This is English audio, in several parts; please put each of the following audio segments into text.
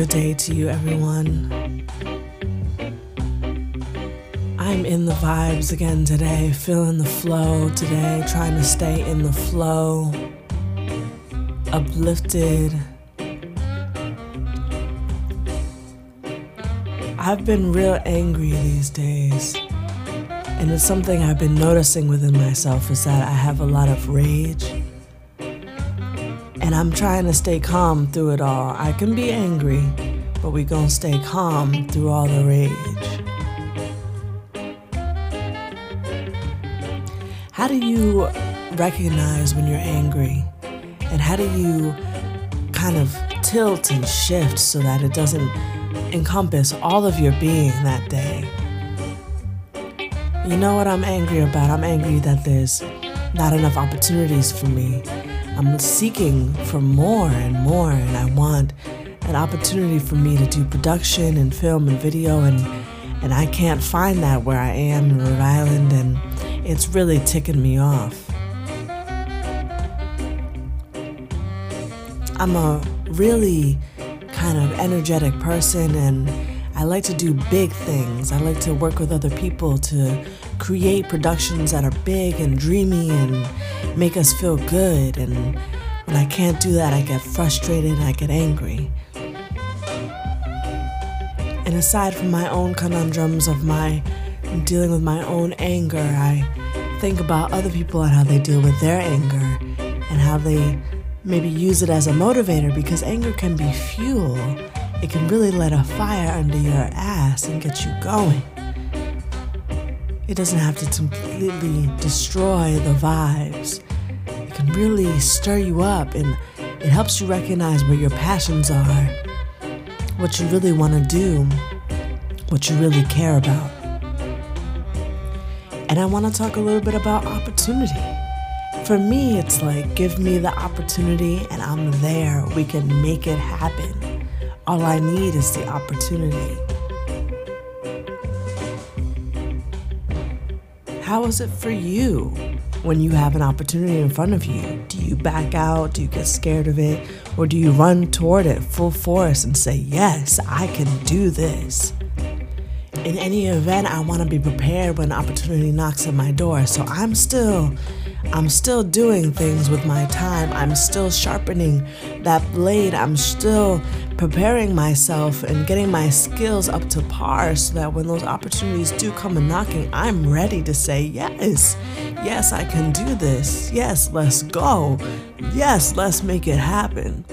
good day to you, everyone. I'm in the vibes again today, feeling the flow today, trying to stay in the flow, uplifted. I've been real angry these days. And it's something I've been noticing within myself is that I have a lot of rage and I'm trying to stay calm through it all. I can be angry, but we gonna stay calm through all the rage. How do you recognize when you're angry? And how do you kind of tilt and shift so that it doesn't encompass all of your being that day? You know what I'm angry about? I'm angry that there's not enough opportunities for me I'm seeking for more and more, and I want an opportunity for me to do production and film and video, and and I can't find that where I am in Rhode Island, and it's really ticking me off. I'm a really kind of energetic person, and I like to do big things. I like to work with other people to create productions that are big and dreamy and make us feel good. And when I can't do that, I get frustrated I get angry. And aside from my own conundrums of my dealing with my own anger, I think about other people and how they deal with their anger and how they maybe use it as a motivator because anger can be fuel. It can really light a fire under your ass and get you going. It doesn't have to completely destroy the vibes. It can really stir you up and it helps you recognize where your passions are, what you really want to do, what you really care about. And I want to talk a little bit about opportunity. For me, it's like give me the opportunity and I'm there. We can make it happen. All I need is the opportunity. How is it for you when you have an opportunity in front of you? Do you back out? Do you get scared of it? Or do you run toward it full force and say, Yes, I can do this? In any event, I want to be prepared when opportunity knocks at my door. So I'm still I'm still doing things with my time. I'm still sharpening that blade. I'm still preparing myself and getting my skills up to par so that when those opportunities do come and knocking, I'm ready to say, Yes, yes, I can do this. Yes, let's go. Yes, let's make it happen.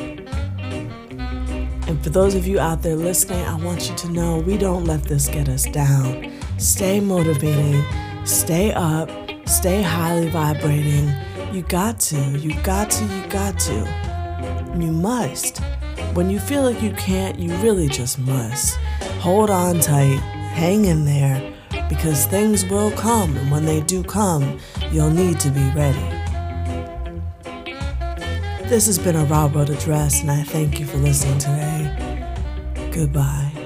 And for those of you out there listening, I want you to know we don't let this get us down. Stay motivated, stay up Stay highly vibrating. You got to, you got to, you got to. You must. When you feel like you can't, you really just must. Hold on tight, hang in there, because things will come, and when they do come, you'll need to be ready. This has been Ra World Address, and I thank you for listening today. Goodbye.